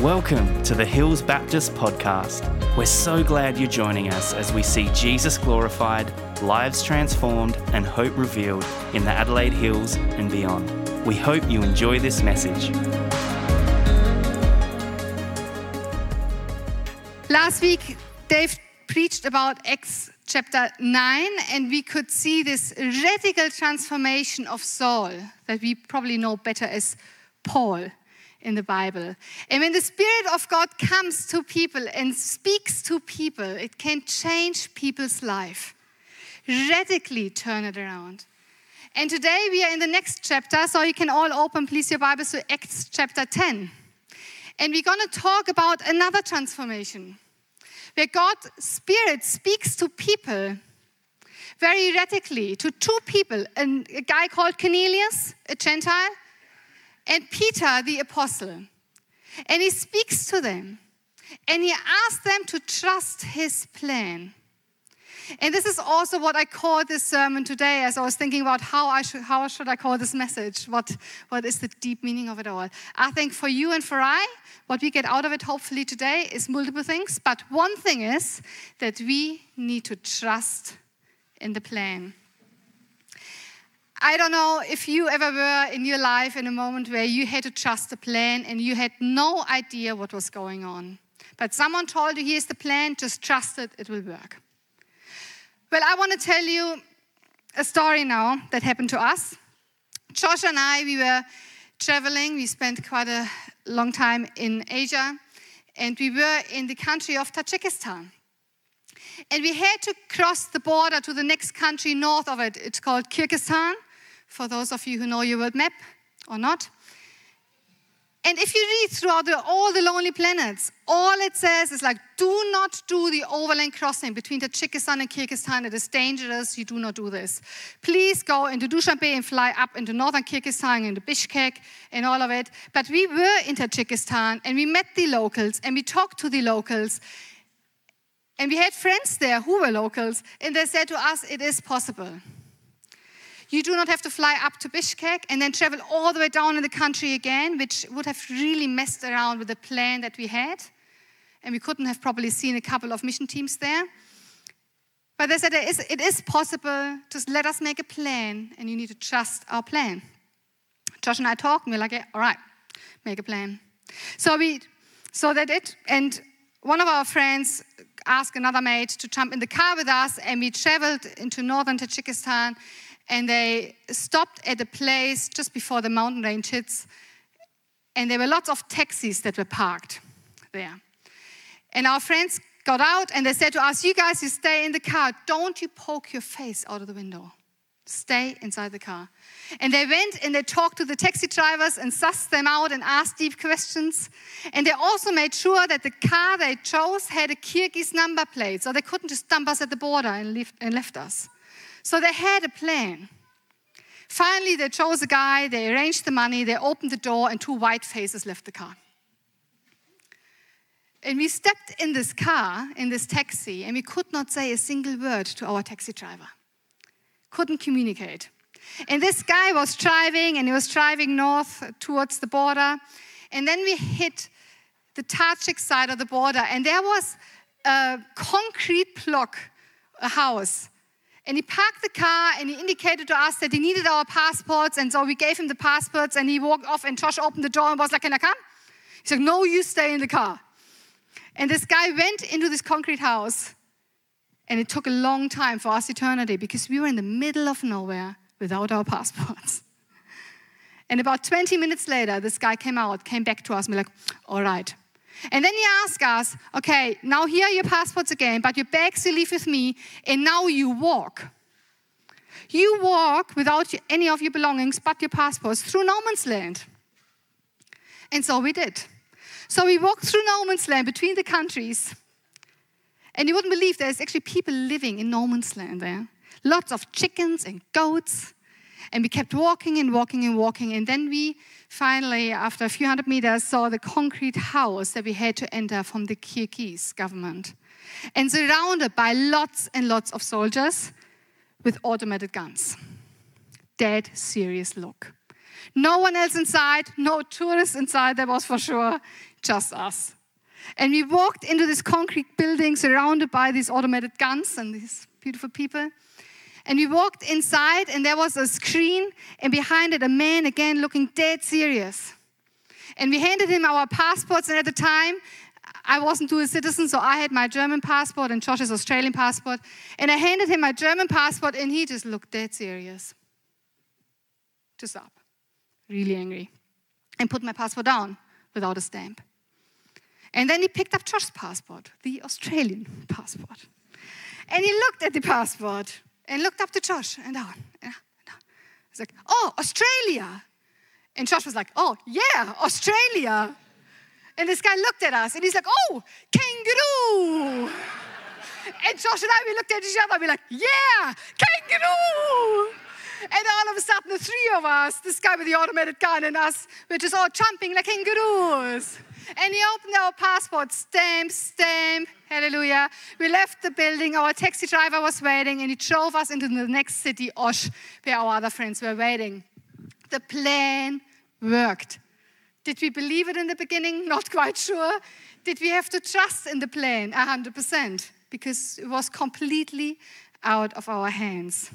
Welcome to the Hills Baptist Podcast. We're so glad you're joining us as we see Jesus glorified, lives transformed, and hope revealed in the Adelaide Hills and beyond. We hope you enjoy this message. Last week, Dave preached about Acts chapter 9, and we could see this radical transformation of Saul that we probably know better as Paul in the Bible. And when the Spirit of God comes to people and speaks to people, it can change people's life, radically turn it around. And today we are in the next chapter, so you can all open, please, your Bibles to Acts chapter 10. And we're going to talk about another transformation where God's Spirit speaks to people very radically, to two people a guy called Cornelius, a Gentile, and Peter, the apostle. And he speaks to them and he asks them to trust his plan. And this is also what I call this sermon today as I was thinking about how, I should, how should I call this message? What, what is the deep meaning of it all? I think for you and for I, what we get out of it hopefully today is multiple things. But one thing is that we need to trust in the plan. I don't know if you ever were in your life in a moment where you had to trust the plan and you had no idea what was going on. But someone told you, here's the plan, just trust it, it will work. Well, I want to tell you a story now that happened to us. Josh and I, we were traveling. We spent quite a long time in Asia, and we were in the country of Tajikistan. And we had to cross the border to the next country north of it. It's called Kyrgyzstan for those of you who know your world map or not. And if you read throughout the, all the Lonely Planets, all it says is like, do not do the overland crossing between Tajikistan and Kyrgyzstan. It is dangerous. You do not do this. Please go into Dushanbe and fly up into northern Kyrgyzstan, into Bishkek and all of it. But we were in Tajikistan and we met the locals and we talked to the locals. And we had friends there who were locals, and they said to us, it is possible. You do not have to fly up to Bishkek and then travel all the way down in the country again, which would have really messed around with the plan that we had. And we couldn't have probably seen a couple of mission teams there. But they said it is, possible. Just let us make a plan, and you need to trust our plan. Josh and I talked, and we we're like, yeah, all right, make a plan. So we so that it, and one of our friends asked another mate to jump in the car with us, and we traveled into northern Tajikistan and they stopped at a place just before the mountain range hits, and there were lots of taxis that were parked there. And our friends got out and they said to us, You guys, you stay in the car. Don't you poke your face out of the window. Stay inside the car. And they went and they talked to the taxi drivers and sussed them out and asked deep questions. And they also made sure that the car they chose had a Kyrgyz number plate, so they couldn't just dump us at the border and, leave, and left us. So they had a plan. Finally, they chose a guy, they arranged the money, they opened the door, and two white faces left the car. And we stepped in this car, in this taxi, and we could not say a single word to our taxi driver. Couldn't communicate. And this guy was driving, and he was driving north towards the border. And then we hit the Tajik side of the border, and there was a concrete block, a house and he parked the car and he indicated to us that he needed our passports. And so we gave him the passports and he walked off. And Josh opened the door and was like, Can I come? He said, No, you stay in the car. And this guy went into this concrete house. And it took a long time for us, eternity, because we were in the middle of nowhere without our passports. And about 20 minutes later, this guy came out, came back to us, and we're like, All right, and then he asked us, okay, now here are your passports again, but your bags you leave with me, and now you walk. You walk without any of your belongings but your passports through no man's land. And so we did. So we walked through no man's land between the countries. And you wouldn't believe there's actually people living in no man's land there. Lots of chickens and goats. And we kept walking and walking and walking. And then we finally, after a few hundred meters, saw the concrete house that we had to enter from the Kyrgyz government. And surrounded by lots and lots of soldiers with automated guns. Dead serious look. No one else inside, no tourists inside, that was for sure, just us. And we walked into this concrete building surrounded by these automated guns and these beautiful people. And we walked inside, and there was a screen, and behind it, a man again looking dead serious. And we handed him our passports, and at the time, I wasn't dual citizen, so I had my German passport and Josh's Australian passport. And I handed him my German passport, and he just looked dead serious. Just up, really angry, and put my passport down without a stamp. And then he picked up Josh's passport, the Australian passport. And he looked at the passport and looked up to Josh and down and. He's like, oh, Australia. And Josh was like, oh, yeah, Australia. And this guy looked at us and he's like, oh, kangaroo. and Josh and I, we looked at each other and we like, yeah, kangaroo. And all of a sudden, the three of us, this guy with the automated gun and us, we're just all jumping like kangaroos. And he opened our passport, stamp, stamp, hallelujah. We left the building, our taxi driver was waiting, and he drove us into the next city, Osh, where our other friends were waiting. The plan worked. Did we believe it in the beginning? Not quite sure. Did we have to trust in the plan? 100%, because it was completely out of our hands.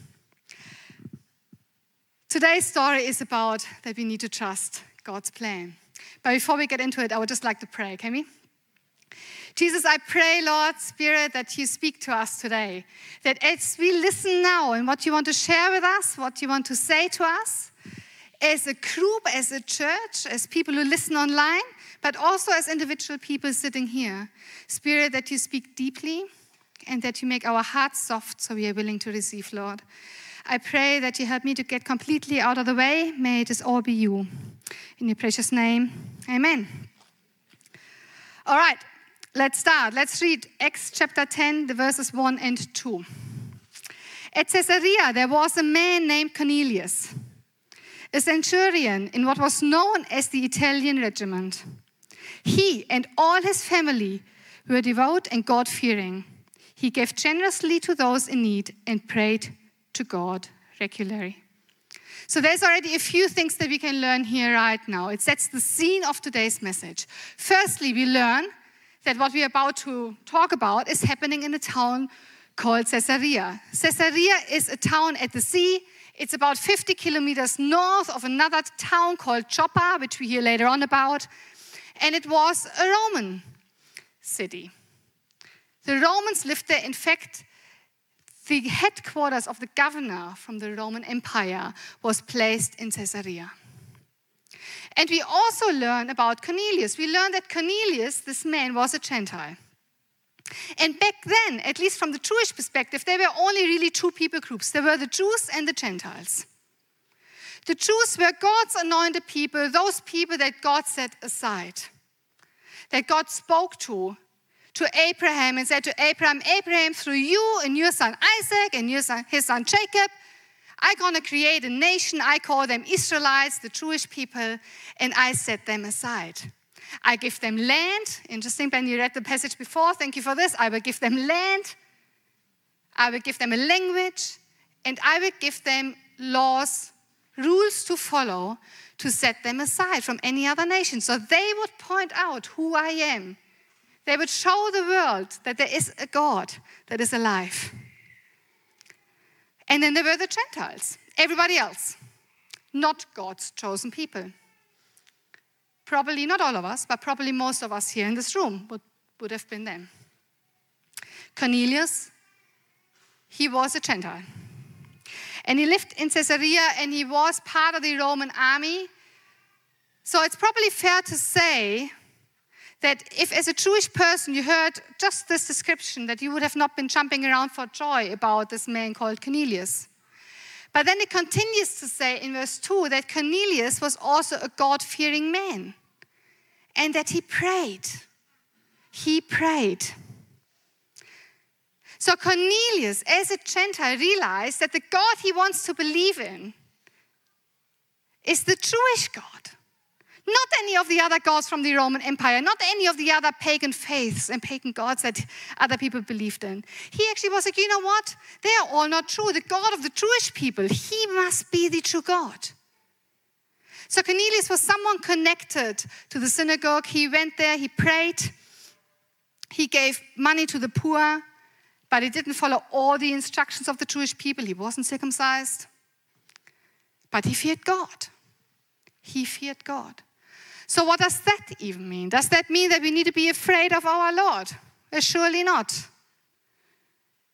Today's story is about that we need to trust God's plan. But before we get into it, I would just like to pray, can we? Jesus, I pray, Lord Spirit, that you speak to us today. That as we listen now and what you want to share with us, what you want to say to us, as a group, as a church, as people who listen online, but also as individual people sitting here. Spirit, that you speak deeply and that you make our hearts soft so we are willing to receive, Lord. I pray that you help me to get completely out of the way. May it all be you. In your precious name, amen. All right, let's start. Let's read Acts chapter 10, the verses 1 and 2. At Caesarea, there was a man named Cornelius, a centurion in what was known as the Italian regiment. He and all his family were devout and God fearing. He gave generously to those in need and prayed to God regularly. So there's already a few things that we can learn here right now. It sets the scene of today's message. Firstly, we learn that what we're about to talk about is happening in a town called Caesarea. Caesarea is a town at the sea. It's about 50 kilometers north of another town called Joppa, which we hear later on about. And it was a Roman city. The Romans lived there. In fact, the headquarters of the governor from the Roman Empire was placed in Caesarea. And we also learn about Cornelius. We learn that Cornelius, this man, was a Gentile. And back then, at least from the Jewish perspective, there were only really two people groups there were the Jews and the Gentiles. The Jews were God's anointed people, those people that God set aside, that God spoke to to Abraham and said to Abraham, Abraham, through you and your son Isaac and your son, his son Jacob, I'm going to create a nation. I call them Israelites, the Jewish people, and I set them aside. I give them land. Interesting, Ben, you read the passage before. Thank you for this. I will give them land. I will give them a language. And I will give them laws, rules to follow to set them aside from any other nation. So they would point out who I am they would show the world that there is a God that is alive. And then there were the Gentiles, everybody else, not God's chosen people. Probably not all of us, but probably most of us here in this room would, would have been them. Cornelius, he was a Gentile. And he lived in Caesarea and he was part of the Roman army. So it's probably fair to say that if as a Jewish person you heard just this description, that you would have not been jumping around for joy about this man called Cornelius. But then it continues to say in verse 2 that Cornelius was also a God fearing man and that he prayed. He prayed. So Cornelius, as a Gentile, realized that the God he wants to believe in is the Jewish God. Not any of the other gods from the Roman Empire, not any of the other pagan faiths and pagan gods that other people believed in. He actually was like, you know what? They are all not true. The God of the Jewish people, he must be the true God. So Cornelius was someone connected to the synagogue. He went there, he prayed, he gave money to the poor, but he didn't follow all the instructions of the Jewish people. He wasn't circumcised. But he feared God. He feared God. So, what does that even mean? Does that mean that we need to be afraid of our Lord? Uh, surely not.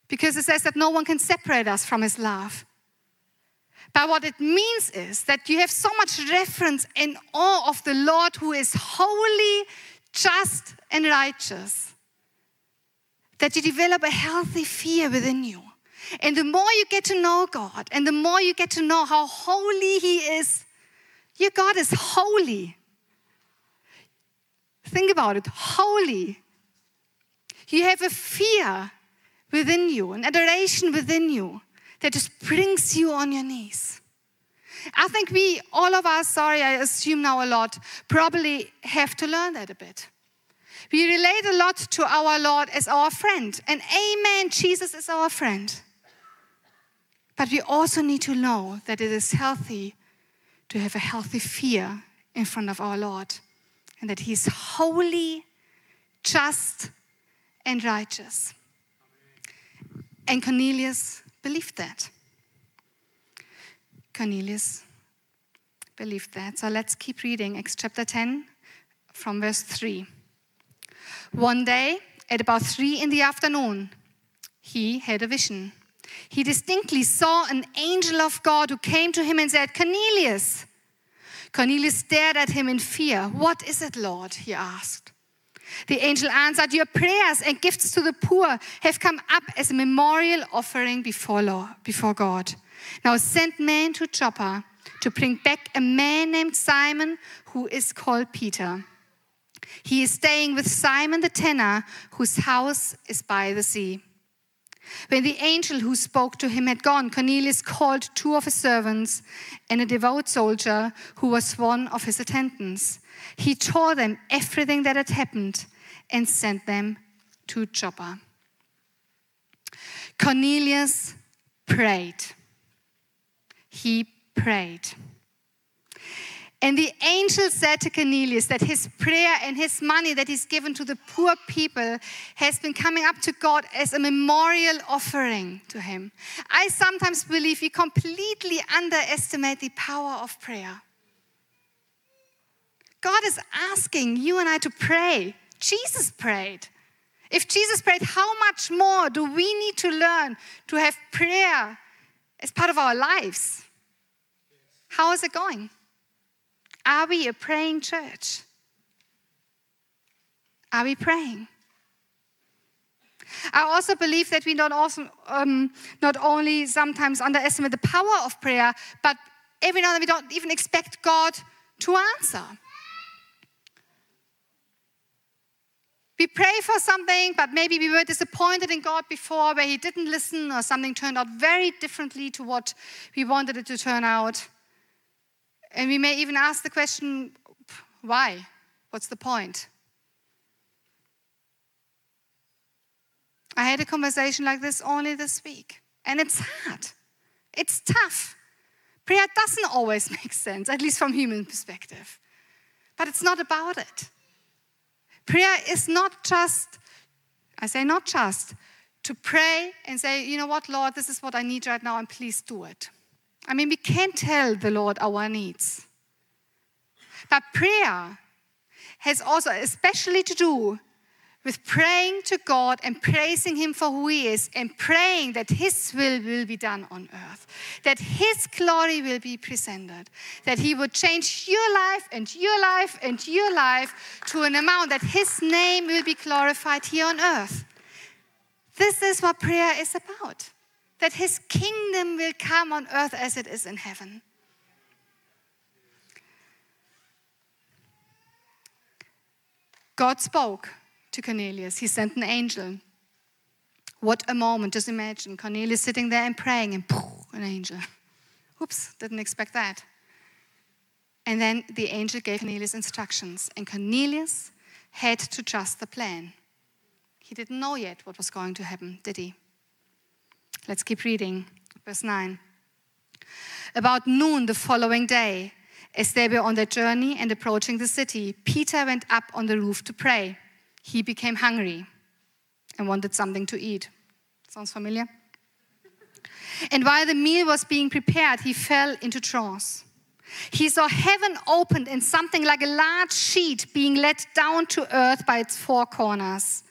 Because it says that no one can separate us from his love. But what it means is that you have so much reference and awe of the Lord who is holy, just, and righteous that you develop a healthy fear within you. And the more you get to know God and the more you get to know how holy He is, your God is holy. Think about it holy. You have a fear within you, an adoration within you that just brings you on your knees. I think we, all of us, sorry, I assume now a lot, probably have to learn that a bit. We relate a lot to our Lord as our friend. And amen, Jesus is our friend. But we also need to know that it is healthy to have a healthy fear in front of our Lord and that He is holy, just, and righteous. And Cornelius believed that. Cornelius believed that. So let's keep reading Acts chapter 10 from verse 3. One day, at about 3 in the afternoon, he had a vision. He distinctly saw an angel of God who came to him and said, Cornelius. Cornelius stared at him in fear. What is it, Lord? he asked. The angel answered, Your prayers and gifts to the poor have come up as a memorial offering before, Lord, before God. Now send men to Joppa to bring back a man named Simon who is called Peter. He is staying with Simon the tanner, whose house is by the sea. When the angel who spoke to him had gone, Cornelius called two of his servants and a devout soldier who was one of his attendants. He told them everything that had happened and sent them to Joppa. Cornelius prayed. He prayed. And the angel said to Cornelius that his prayer and his money that he's given to the poor people has been coming up to God as a memorial offering to him. I sometimes believe we completely underestimate the power of prayer. God is asking you and I to pray. Jesus prayed. If Jesus prayed, how much more do we need to learn to have prayer as part of our lives? How is it going? Are we a praying church? Are we praying? I also believe that we don't also, um, not only sometimes underestimate the power of prayer, but every now and then we don't even expect God to answer. We pray for something, but maybe we were disappointed in God before where He didn't listen or something turned out very differently to what we wanted it to turn out. And we may even ask the question why? What's the point? I had a conversation like this only this week, and it's hard. It's tough. Prayer doesn't always make sense, at least from human perspective. But it's not about it. Prayer is not just, I say not just, to pray and say, you know what, Lord, this is what I need right now, and please do it. I mean, we can't tell the Lord our needs. But prayer has also especially to do with praying to God and praising Him for who He is and praying that His will will be done on earth, that His glory will be presented, that He would change your life and your life and your life to an amount that His name will be glorified here on earth. This is what prayer is about that his kingdom will come on earth as it is in heaven. God spoke to Cornelius. He sent an angel. What a moment. Just imagine Cornelius sitting there and praying, and poof, an angel. Oops, didn't expect that. And then the angel gave Cornelius instructions, and Cornelius had to trust the plan. He didn't know yet what was going to happen, did he? Let's keep reading. Verse 9. About noon the following day, As they were on their journey and approaching the city, Peter went up on the roof to pray. He became hungry and wanted something to eat. Sounds familiar? And while the meal was being prepared, he fell into trance. He saw heaven opened and something like a large sheet being let down to earth by its four corners.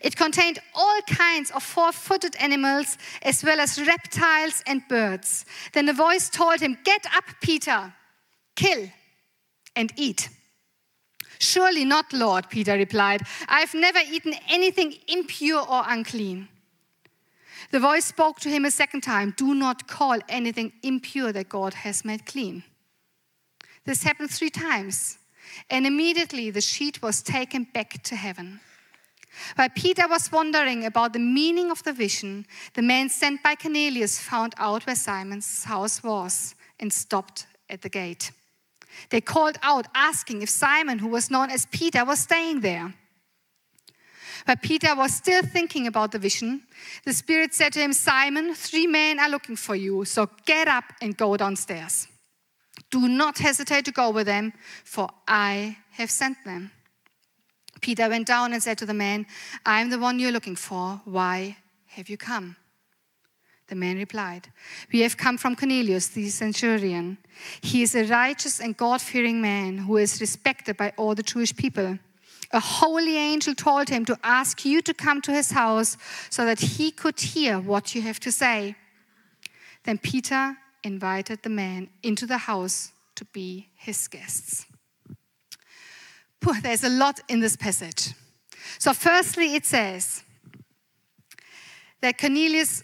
It contained all kinds of four footed animals as well as reptiles and birds. Then a voice told him, Get up, Peter, kill and eat. Surely not, Lord, Peter replied. I've never eaten anything impure or unclean. The voice spoke to him a second time Do not call anything impure that God has made clean. This happened three times, and immediately the sheet was taken back to heaven. While Peter was wondering about the meaning of the vision, the man sent by Cornelius found out where Simon's house was and stopped at the gate. They called out, asking if Simon, who was known as Peter, was staying there. But Peter was still thinking about the vision. The Spirit said to him, Simon, three men are looking for you, so get up and go downstairs. Do not hesitate to go with them, for I have sent them. Peter went down and said to the man, I am the one you're looking for. Why have you come? The man replied, We have come from Cornelius, the centurion. He is a righteous and God fearing man who is respected by all the Jewish people. A holy angel told him to ask you to come to his house so that he could hear what you have to say. Then Peter invited the man into the house to be his guests. There's a lot in this passage. So, firstly, it says that Cornelius'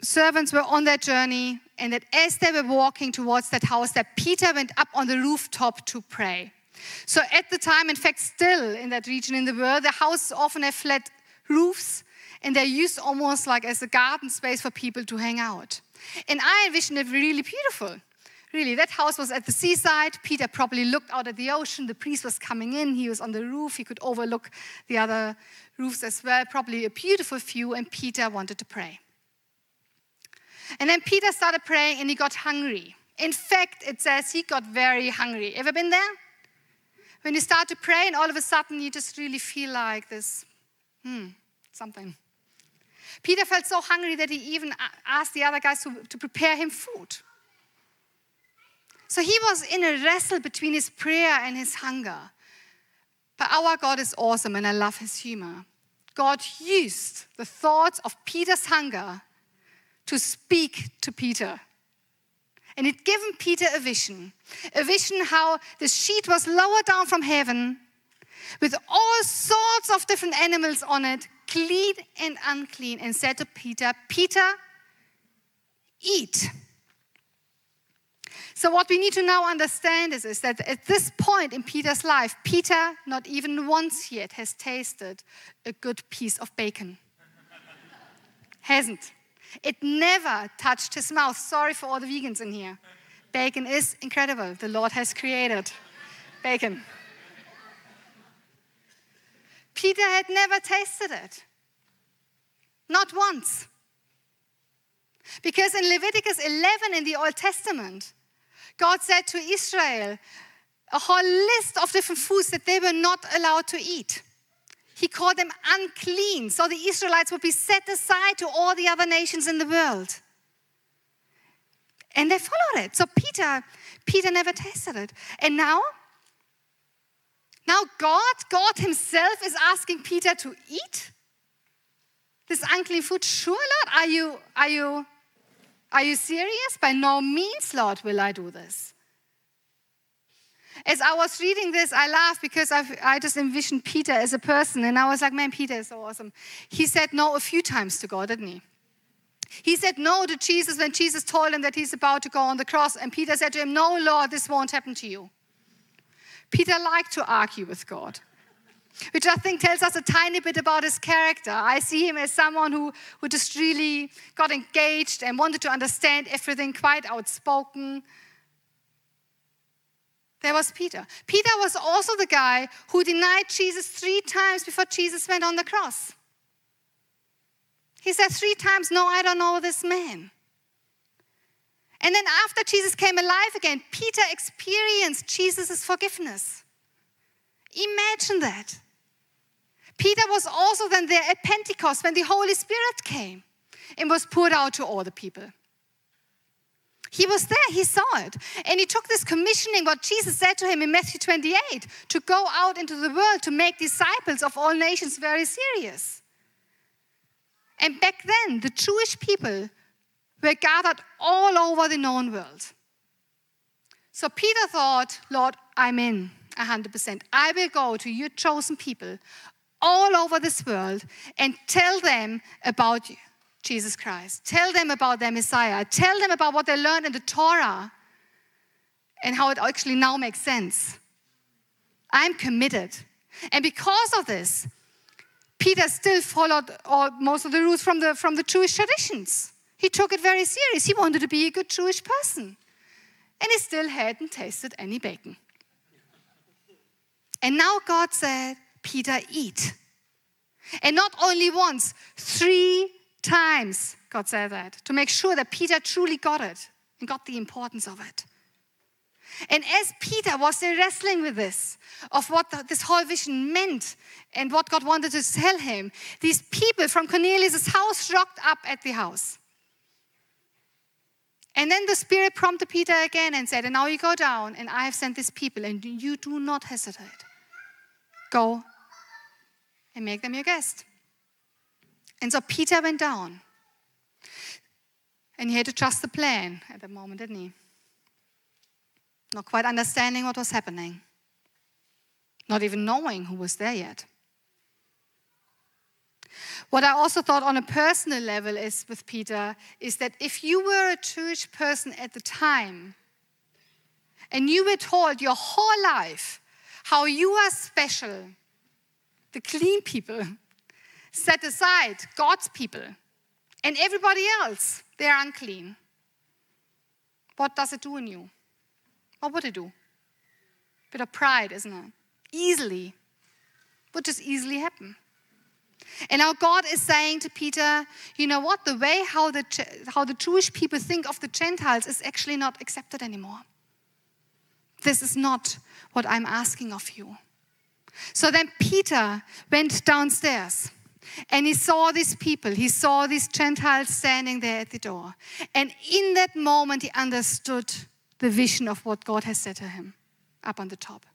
servants were on their journey, and that as they were walking towards that house, that Peter went up on the rooftop to pray. So, at the time, in fact, still in that region in the world, the houses often have flat roofs, and they're used almost like as a garden space for people to hang out. And I envision it really beautiful. Really, that house was at the seaside. Peter probably looked out at the ocean. The priest was coming in. He was on the roof. He could overlook the other roofs as well. Probably a beautiful view, and Peter wanted to pray. And then Peter started praying and he got hungry. In fact, it says he got very hungry. Ever been there? When you start to pray and all of a sudden you just really feel like this, hmm, something. Peter felt so hungry that he even asked the other guys to, to prepare him food. So he was in a wrestle between his prayer and his hunger. But our God is awesome and I love his humor. God used the thoughts of Peter's hunger to speak to Peter. And it given Peter a vision a vision how the sheet was lowered down from heaven with all sorts of different animals on it, clean and unclean, and said to Peter, Peter, eat. So, what we need to now understand is, is that at this point in Peter's life, Peter, not even once yet, has tasted a good piece of bacon. Hasn't. It never touched his mouth. Sorry for all the vegans in here. Bacon is incredible. The Lord has created bacon. Peter had never tasted it. Not once. Because in Leviticus 11 in the Old Testament, God said to Israel a whole list of different foods that they were not allowed to eat. He called them unclean, so the Israelites would be set aside to all the other nations in the world. And they followed it. So Peter, Peter never tasted it. And now, now God, God Himself is asking Peter to eat this unclean food. Sure, Lord, are you, are you are you serious? By no means, Lord, will I do this. As I was reading this, I laughed because I've, i just envisioned Peter as a person, and I was like, man, Peter is so awesome. He said no a few times to God, didn't he? He said no to Jesus when Jesus told him that he's about to go on the cross, and Peter said to him, No, Lord, this won't happen to you. Peter liked to argue with God which I think tells us a tiny bit about his character. I see him as someone who, who just really got engaged and wanted to understand everything, quite outspoken. There was Peter. Peter was also the guy who denied Jesus three times before Jesus went on the cross. He said three times, No, I don't know this man. And then after Jesus came alive again, Peter experienced Jesus' forgiveness. Imagine that. Peter was also then there at Pentecost when the Holy Spirit came and was poured out to all the people. He was there, he saw it. And he took this commissioning, what Jesus said to him in Matthew 28, to go out into the world to make disciples of all nations very serious. And back then, the Jewish people were gathered all over the known world. So Peter thought, Lord, I'm in 100%. I will go to your chosen people all over this world and tell them about. Jesus Christ. Tell them about their Messiah. Tell them about what they learned in the Torah and how it actually now makes sense. I'm committed. And because of this, Peter still followed all, most of the rules from the, from the Jewish traditions. He took it very serious. He wanted to be a good Jewish person. And he still hadn't tasted any bacon. And now God said, Peter, eat. And not only once, three times God said that to make sure that Peter truly got it and got the importance of it. And as Peter was wrestling with this, of what the, this whole vision meant and what God wanted to tell him, these people from Cornelius' house rocked up at the house. And then the Spirit prompted Peter again and said, And now you go down, and I have sent these people, and you do not hesitate. Go and make them your guest. And so Peter went down. And he had to trust the plan at the moment, didn't he? Not quite understanding what was happening, not even knowing who was there yet. What I also thought on a personal level is with Peter is that if you were a Jewish person at the time and you were told your whole life how you are special, the clean people, set aside God's people, and everybody else, they're unclean. What does it do in you? What would it do? Bit of pride, isn't it? Easily. Would just easily happen. And now God is saying to Peter, you know what? The way how the, how the Jewish people think of the Gentiles is actually not accepted anymore. This is not what I'm asking of you. So then Peter went downstairs and he saw these people, he saw these Gentiles standing there at the door. And in that moment, he understood the vision of what God has said to him up on the top.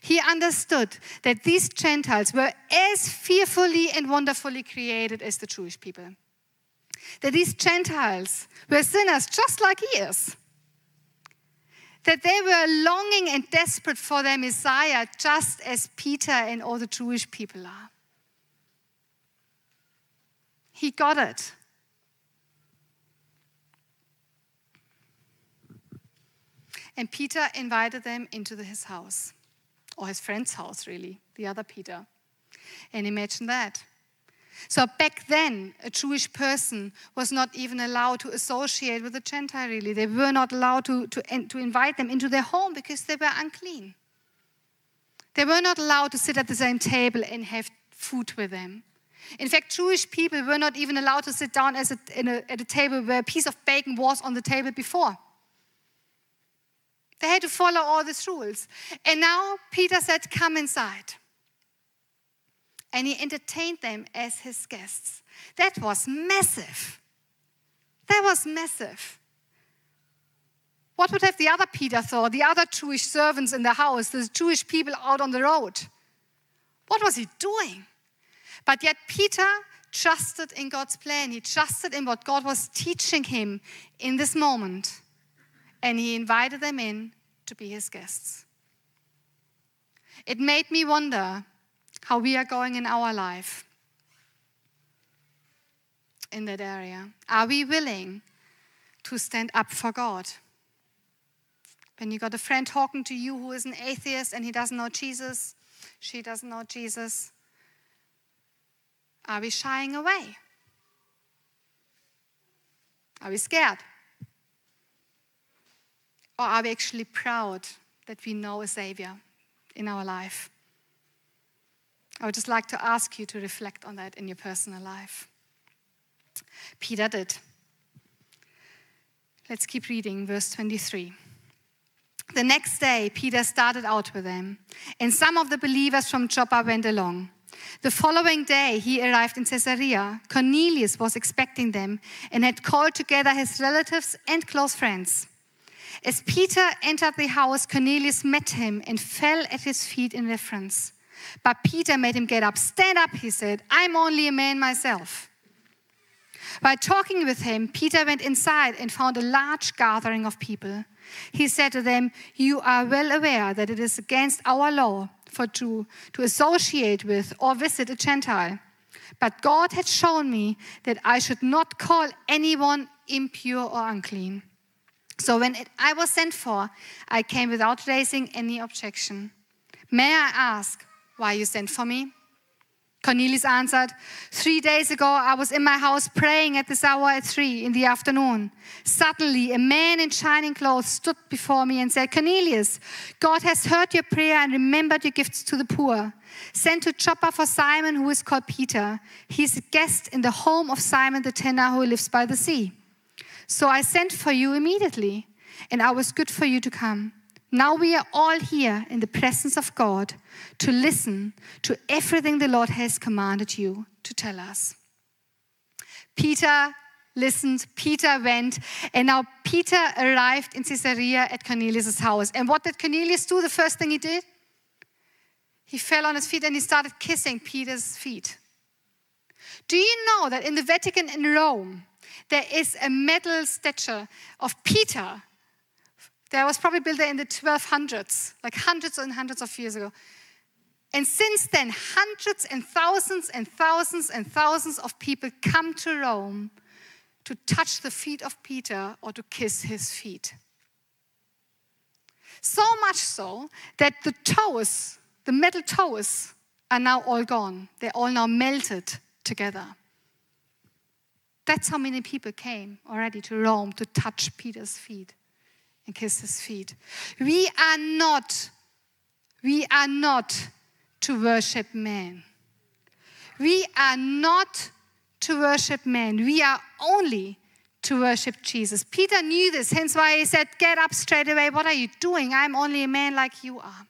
He understood that these Gentiles were as fearfully and wonderfully created as the Jewish people. That these Gentiles were sinners just like he is. That they were longing and desperate for their Messiah just as Peter and all the Jewish people are. He got it. And Peter invited them into his house, or his friend's house, really, the other Peter. And imagine that. So back then, a Jewish person was not even allowed to associate with a Gentile, really. They were not allowed to, to, to invite them into their home because they were unclean. They were not allowed to sit at the same table and have food with them. In fact, Jewish people were not even allowed to sit down a, a, at a table where a piece of bacon was on the table before. They had to follow all these rules. And now Peter said, Come inside. And he entertained them as his guests. That was massive. That was massive. What would have the other Peter thought, the other Jewish servants in the house, the Jewish people out on the road? What was he doing? But yet, Peter trusted in God's plan. He trusted in what God was teaching him in this moment. And he invited them in to be his guests. It made me wonder how we are going in our life in that area. Are we willing to stand up for God? When you got a friend talking to you who is an atheist and he doesn't know Jesus, she doesn't know Jesus, are we shying away? Are we scared? Or are we actually proud that we know a Savior in our life? I would just like to ask you to reflect on that in your personal life. Peter did. Let's keep reading, verse 23. The next day, Peter started out with them, and some of the believers from Joppa went along. The following day, he arrived in Caesarea. Cornelius was expecting them and had called together his relatives and close friends. As Peter entered the house, Cornelius met him and fell at his feet in reverence. But Peter made him get up. Stand up, he said. I'm only a man myself. While talking with him, Peter went inside and found a large gathering of people. He said to them, You are well aware that it is against our law for Jew to associate with or visit a Gentile. But God had shown me that I should not call anyone impure or unclean. So when it, I was sent for, I came without raising any objection. May I ask why you sent for me? Cornelius answered, Three days ago, I was in my house praying at this hour at three in the afternoon. Suddenly, a man in shining clothes stood before me and said, Cornelius, God has heard your prayer and remembered your gifts to the poor. Send to Joppa for Simon, who is called Peter. He is a guest in the home of Simon the tanner who lives by the sea. So I sent for you immediately, and I was good for you to come. Now we are all here in the presence of God to listen to everything the Lord has commanded you to tell us. Peter listened, Peter went, and now Peter arrived in Caesarea at Cornelius' house. And what did Cornelius do? The first thing he did? He fell on his feet and he started kissing Peter's feet. Do you know that in the Vatican in Rome, there is a metal statue of Peter that was probably built there in the 1200s, like hundreds and hundreds of years ago. And since then, hundreds and thousands and thousands and thousands of people come to Rome to touch the feet of Peter or to kiss his feet. So much so that the toes, the metal toes, are now all gone. They're all now melted together. That's how many people came already to Rome to touch Peter's feet and kiss his feet. We are not, we are not to worship man. We are not to worship man. We are only to worship Jesus. Peter knew this, hence why he said, Get up straight away. What are you doing? I'm only a man like you are.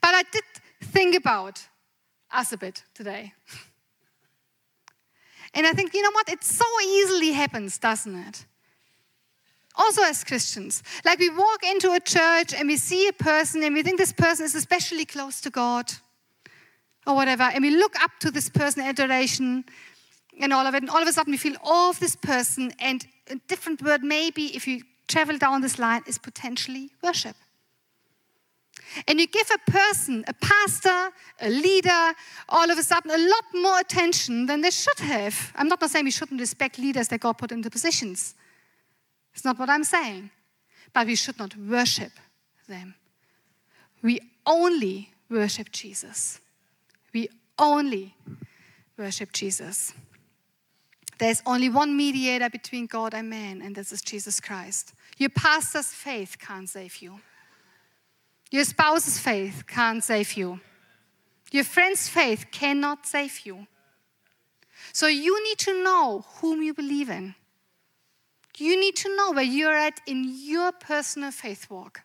But I did think about us a bit today. And I think, you know what? It so easily happens, doesn't it? Also, as Christians, like we walk into a church and we see a person and we think this person is especially close to God or whatever, and we look up to this person, adoration and all of it, and all of a sudden we feel all of this person, and a different word, maybe if you travel down this line, is potentially worship. And you give a person, a pastor, a leader, all of a sudden a lot more attention than they should have. I'm not saying we shouldn't respect leaders that God put into positions. It's not what I'm saying. But we should not worship them. We only worship Jesus. We only worship Jesus. There's only one mediator between God and man, and this is Jesus Christ. Your pastor's faith can't save you. Your spouse's faith can't save you. Your friend's faith cannot save you. So you need to know whom you believe in. You need to know where you're at in your personal faith walk.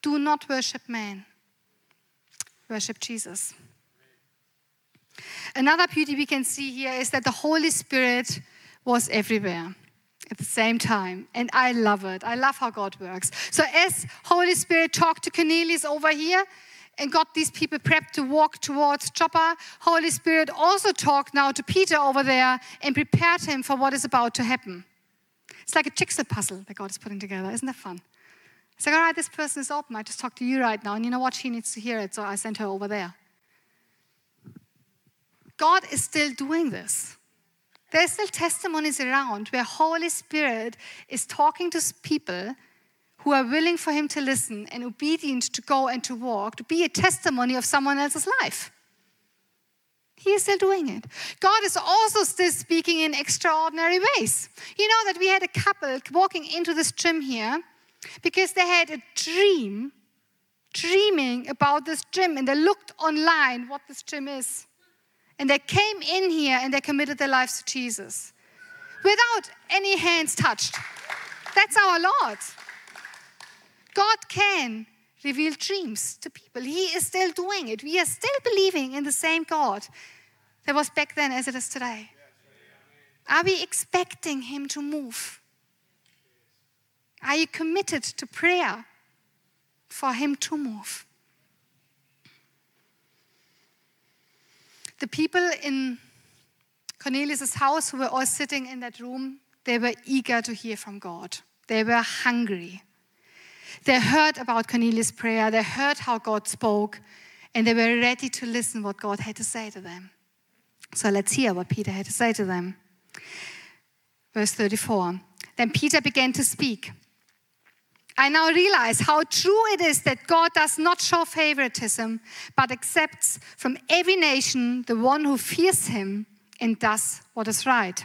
Do not worship man, worship Jesus. Another beauty we can see here is that the Holy Spirit was everywhere at the same time. And I love it. I love how God works. So, as Holy Spirit talked to Cornelius over here and got these people prepped to walk towards Joppa, Holy Spirit also talked now to Peter over there and prepared him for what is about to happen. It's like a jigsaw puzzle that God is putting together. Isn't that fun? It's like, all right, this person is open. I just talked to you right now. And you know what? She needs to hear it. So I sent her over there. God is still doing this. There's still testimonies around where Holy Spirit is talking to people who are willing for him to listen and obedient to go and to walk, to be a testimony of someone else's life. He is still doing it. God is also still speaking in extraordinary ways. You know that we had a couple walking into this gym here because they had a dream, dreaming about this gym, and they looked online what this gym is. And they came in here and they committed their lives to Jesus. without any hands touched. That's our Lord. God can reveal dreams to people. He is still doing it. We are still believing in the same God that was back then as it is today. Are we expecting Him to move? Are you committed to prayer for Him to move? The people in Cornelius' house who were all sitting in that room, they were eager to hear from God. They were hungry. They heard about Cornelius' prayer, they heard how God spoke, and they were ready to listen what God had to say to them. So let's hear what Peter had to say to them. Verse 34. Then Peter began to speak. I now realize how true it is that God does not show favoritism, but accepts from every nation the one who fears him and does what is right.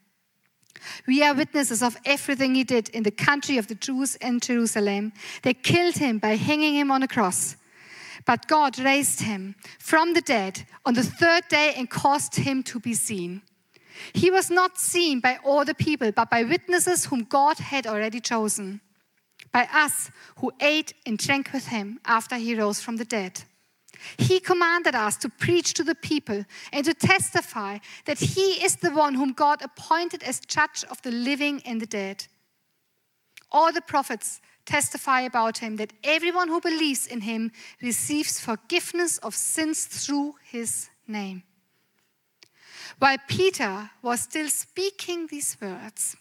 We are witnesses of everything he did in the country of the Jews and Jerusalem. They killed him by hanging him on a cross. But God raised him from the dead on the third day and caused him to be seen. He was not seen by all the people, but by witnesses whom God had already chosen, by us who ate and drank with him after he rose from the dead. He commanded us to preach to the people and to testify that He is the one whom God appointed as judge of the living and the dead. All the prophets testify about Him that everyone who believes in Him receives forgiveness of sins through His name. While Peter was still speaking these words,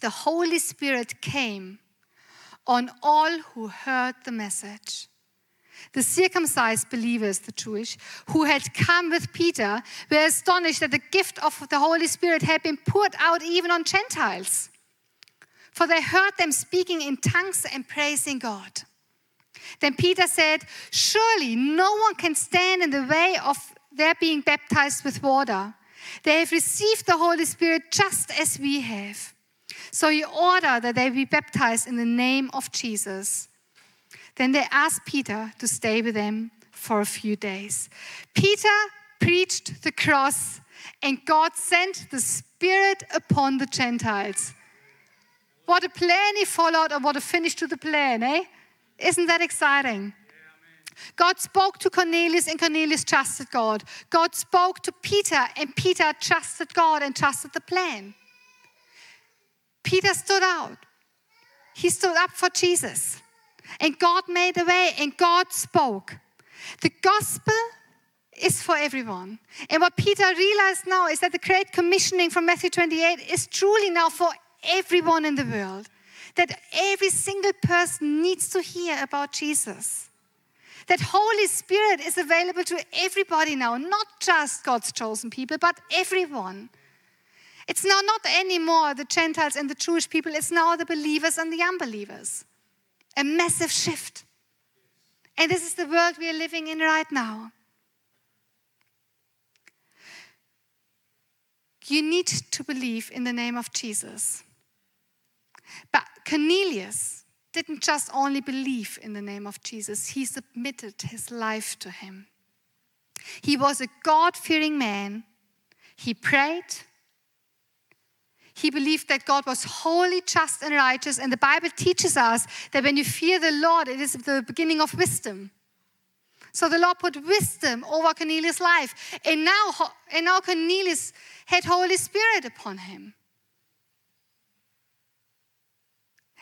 the Holy Spirit came on all who heard the message. The circumcised believers, the Jewish, who had come with Peter, were astonished that the gift of the Holy Spirit had been poured out even on Gentiles. For they heard them speaking in tongues and praising God. Then Peter said, Surely no one can stand in the way of their being baptized with water. They have received the Holy Spirit just as we have. So he ordered that they be baptized in the name of Jesus. Then they asked Peter to stay with them for a few days. Peter preached the cross, and God sent the Spirit upon the Gentiles. What a plan he followed, and what a finish to the plan, eh? Isn't that exciting? God spoke to Cornelius, and Cornelius trusted God. God spoke to Peter, and Peter trusted God and trusted the plan. Peter stood out. He stood up for Jesus. And God made a way and God spoke. The gospel is for everyone. And what Peter realized now is that the great commissioning from Matthew 28 is truly now for everyone in the world. That every single person needs to hear about Jesus. That Holy Spirit is available to everybody now, not just God's chosen people, but everyone. It's now not anymore the Gentiles and the Jewish people, it's now the believers and the unbelievers a massive shift. And this is the world we are living in right now. You need to believe in the name of Jesus. But Cornelius didn't just only believe in the name of Jesus, he submitted his life to him. He was a God fearing man. He prayed, he believed that God was holy, just, and righteous. And the Bible teaches us that when you fear the Lord, it is the beginning of wisdom. So the Lord put wisdom over Cornelius' life. And now, and now Cornelius had Holy Spirit upon him.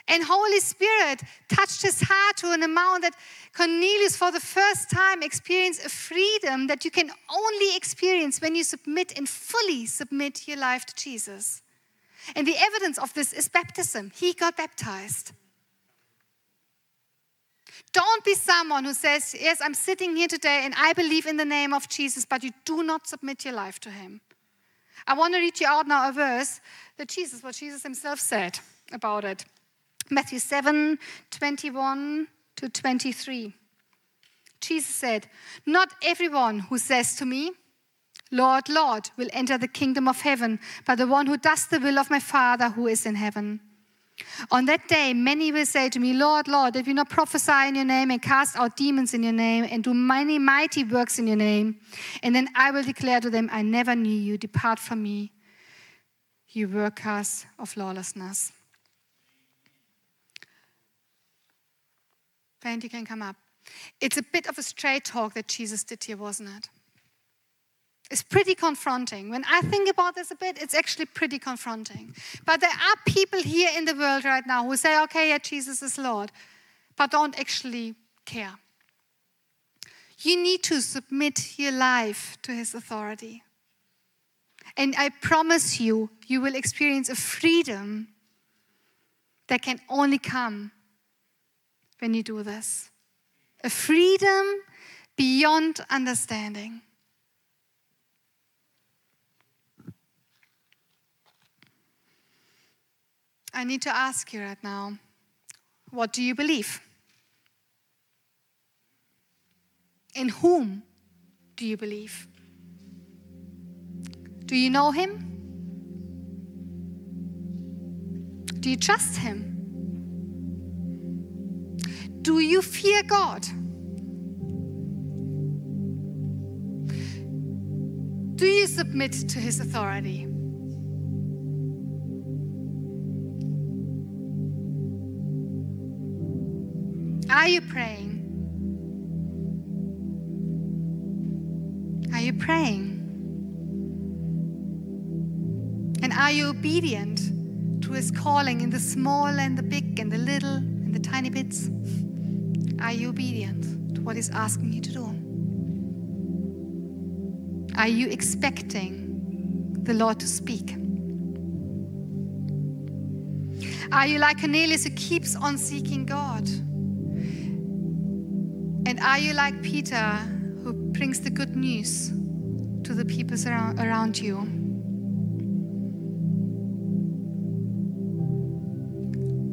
And Holy Spirit touched his heart to an amount that Cornelius, for the first time, experienced a freedom that you can only experience when you submit and fully submit your life to Jesus. And the evidence of this is baptism. He got baptized. Don't be someone who says, Yes, I'm sitting here today and I believe in the name of Jesus, but you do not submit your life to him. I want to read you out now a verse that Jesus, what Jesus himself said about it. Matthew 7 21 to 23. Jesus said, Not everyone who says to me, Lord, Lord, will enter the kingdom of heaven, but the one who does the will of my Father who is in heaven. On that day, many will say to me, Lord, Lord, did we not prophesy in your name and cast out demons in your name and do many mighty works in your name? And then I will declare to them, I never knew you. Depart from me, you workers of lawlessness. Band, you can come up. It's a bit of a straight talk that Jesus did here, wasn't it? It's pretty confronting. When I think about this a bit, it's actually pretty confronting. But there are people here in the world right now who say, okay, yeah, Jesus is Lord, but don't actually care. You need to submit your life to his authority. And I promise you, you will experience a freedom that can only come when you do this. A freedom beyond understanding. I need to ask you right now what do you believe? In whom do you believe? Do you know him? Do you trust him? Do you fear God? Do you submit to his authority? Are you praying? Are you praying? And are you obedient to his calling in the small and the big and the little and the tiny bits? Are you obedient to what he's asking you to do? Are you expecting the Lord to speak? Are you like Cornelius who keeps on seeking God? And are you like Peter who brings the good news to the people around, around you?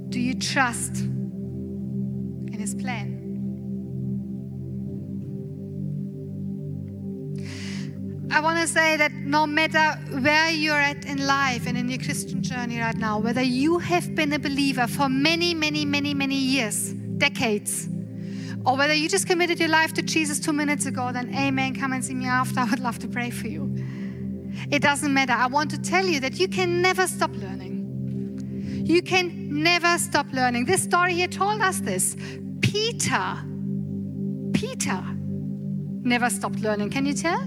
Do you trust in his plan? I want to say that no matter where you're at in life and in your Christian journey right now, whether you have been a believer for many, many, many, many years, decades, or whether you just committed your life to Jesus two minutes ago, then amen, come and see me after. I would love to pray for you. It doesn't matter. I want to tell you that you can never stop learning. You can never stop learning. This story here told us this. Peter, Peter never stopped learning. Can you tell?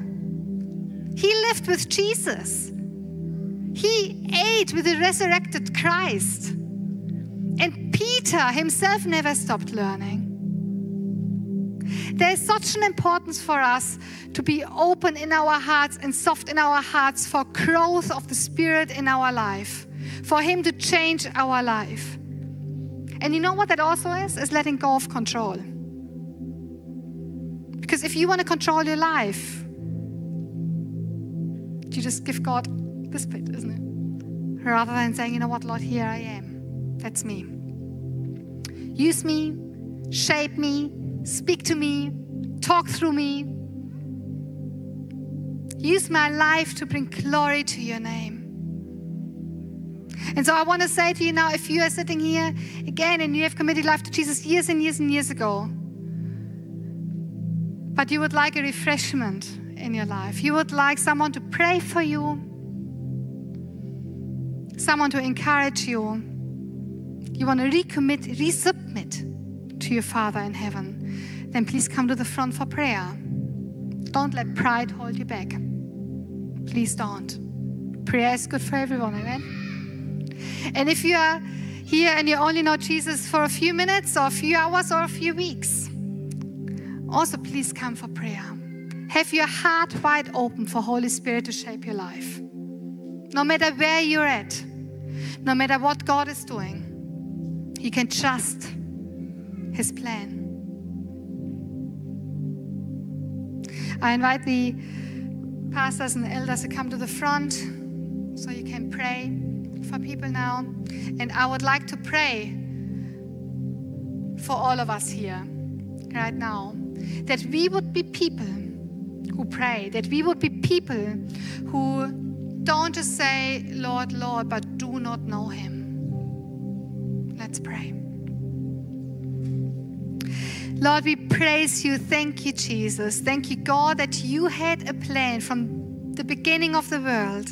He lived with Jesus. He ate with the resurrected Christ. And Peter himself never stopped learning. There is such an importance for us to be open in our hearts and soft in our hearts for growth of the Spirit in our life, for Him to change our life. And you know what that also is? Is letting go of control. Because if you want to control your life, you just give God this bit, isn't it? Rather than saying, you know what, Lord, here I am. That's me. Use me, shape me, speak to me, talk through me. Use my life to bring glory to your name. And so I want to say to you now if you are sitting here again and you have committed life to Jesus years and years and years ago, but you would like a refreshment in your life, you would like someone to pray for you, someone to encourage you, you want to recommit, resubmit to your Father in heaven, then please come to the front for prayer. Don't let pride hold you back. Please don't. Prayer is good for everyone, amen? And if you are here and you only know Jesus for a few minutes or a few hours or a few weeks, also please come for prayer. Have your heart wide open for Holy Spirit to shape your life. No matter where you're at, no matter what God is doing, you can trust His plan. I invite the pastors and elders to come to the front so you can pray for people now. And I would like to pray for all of us here right now that we would be people who pray, that we would be people who don't just say, Lord, Lord, but do not know Him. Let's pray. Lord, we praise you. Thank you, Jesus. Thank you, God, that you had a plan from the beginning of the world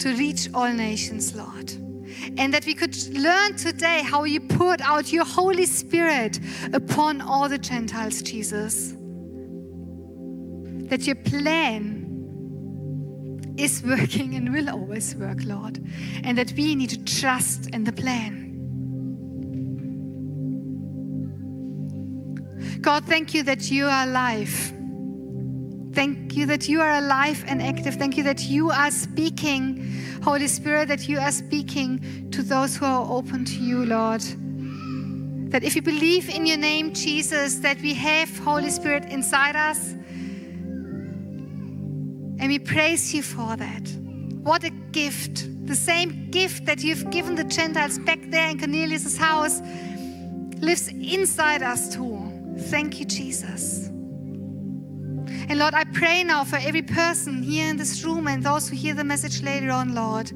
to reach all nations, Lord. And that we could learn today how you poured out your Holy Spirit upon all the Gentiles, Jesus. That your plan is working and will always work, Lord. And that we need to trust in the plan. God, thank you that you are alive. Thank you that you are alive and active. Thank you that you are speaking, Holy Spirit, that you are speaking to those who are open to you, Lord. That if we believe in your name, Jesus, that we have Holy Spirit inside us. And we praise you for that. What a gift. The same gift that you've given the Gentiles back there in Cornelius' house lives inside us too. Thank you, Jesus. And Lord, I pray now for every person here in this room and those who hear the message later on, Lord,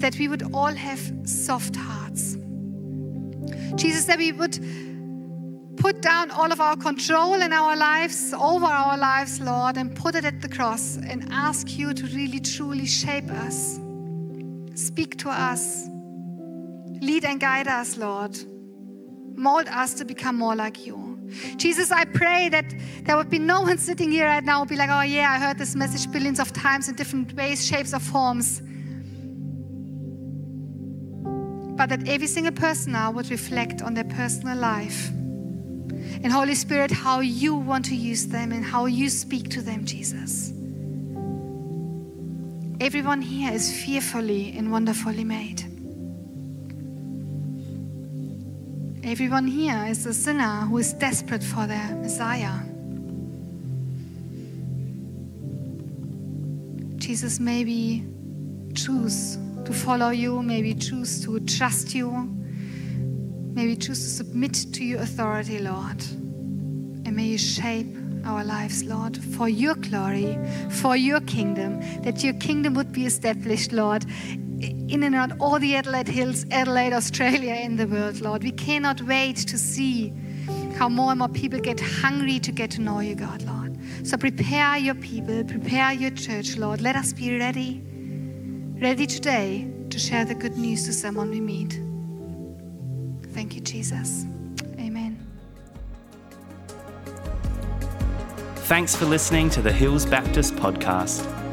that we would all have soft hearts. Jesus, that we would put down all of our control in our lives, over our lives, Lord, and put it at the cross and ask you to really, truly shape us. Speak to us. Lead and guide us, Lord. Mold us to become more like you. Jesus, I pray that there would be no one sitting here right now would be like, oh yeah, I heard this message billions of times in different ways, shapes, or forms. But that every single person now would reflect on their personal life. And Holy Spirit, how you want to use them and how you speak to them, Jesus. Everyone here is fearfully and wonderfully made. Everyone here is a sinner who is desperate for their Messiah. Jesus, maybe choose to follow you, maybe choose to trust you, maybe choose to submit to your authority, Lord. And may you shape our lives, Lord, for your glory, for your kingdom, that your kingdom would be established, Lord, in and around all the Adelaide Hills, Adelaide, Australia, in the world, Lord. We cannot wait to see how more and more people get hungry to get to know you, God, Lord. So prepare your people, prepare your church, Lord. Let us be ready, ready today to share the good news to someone we meet. Thank you, Jesus. Amen. Thanks for listening to the Hills Baptist podcast.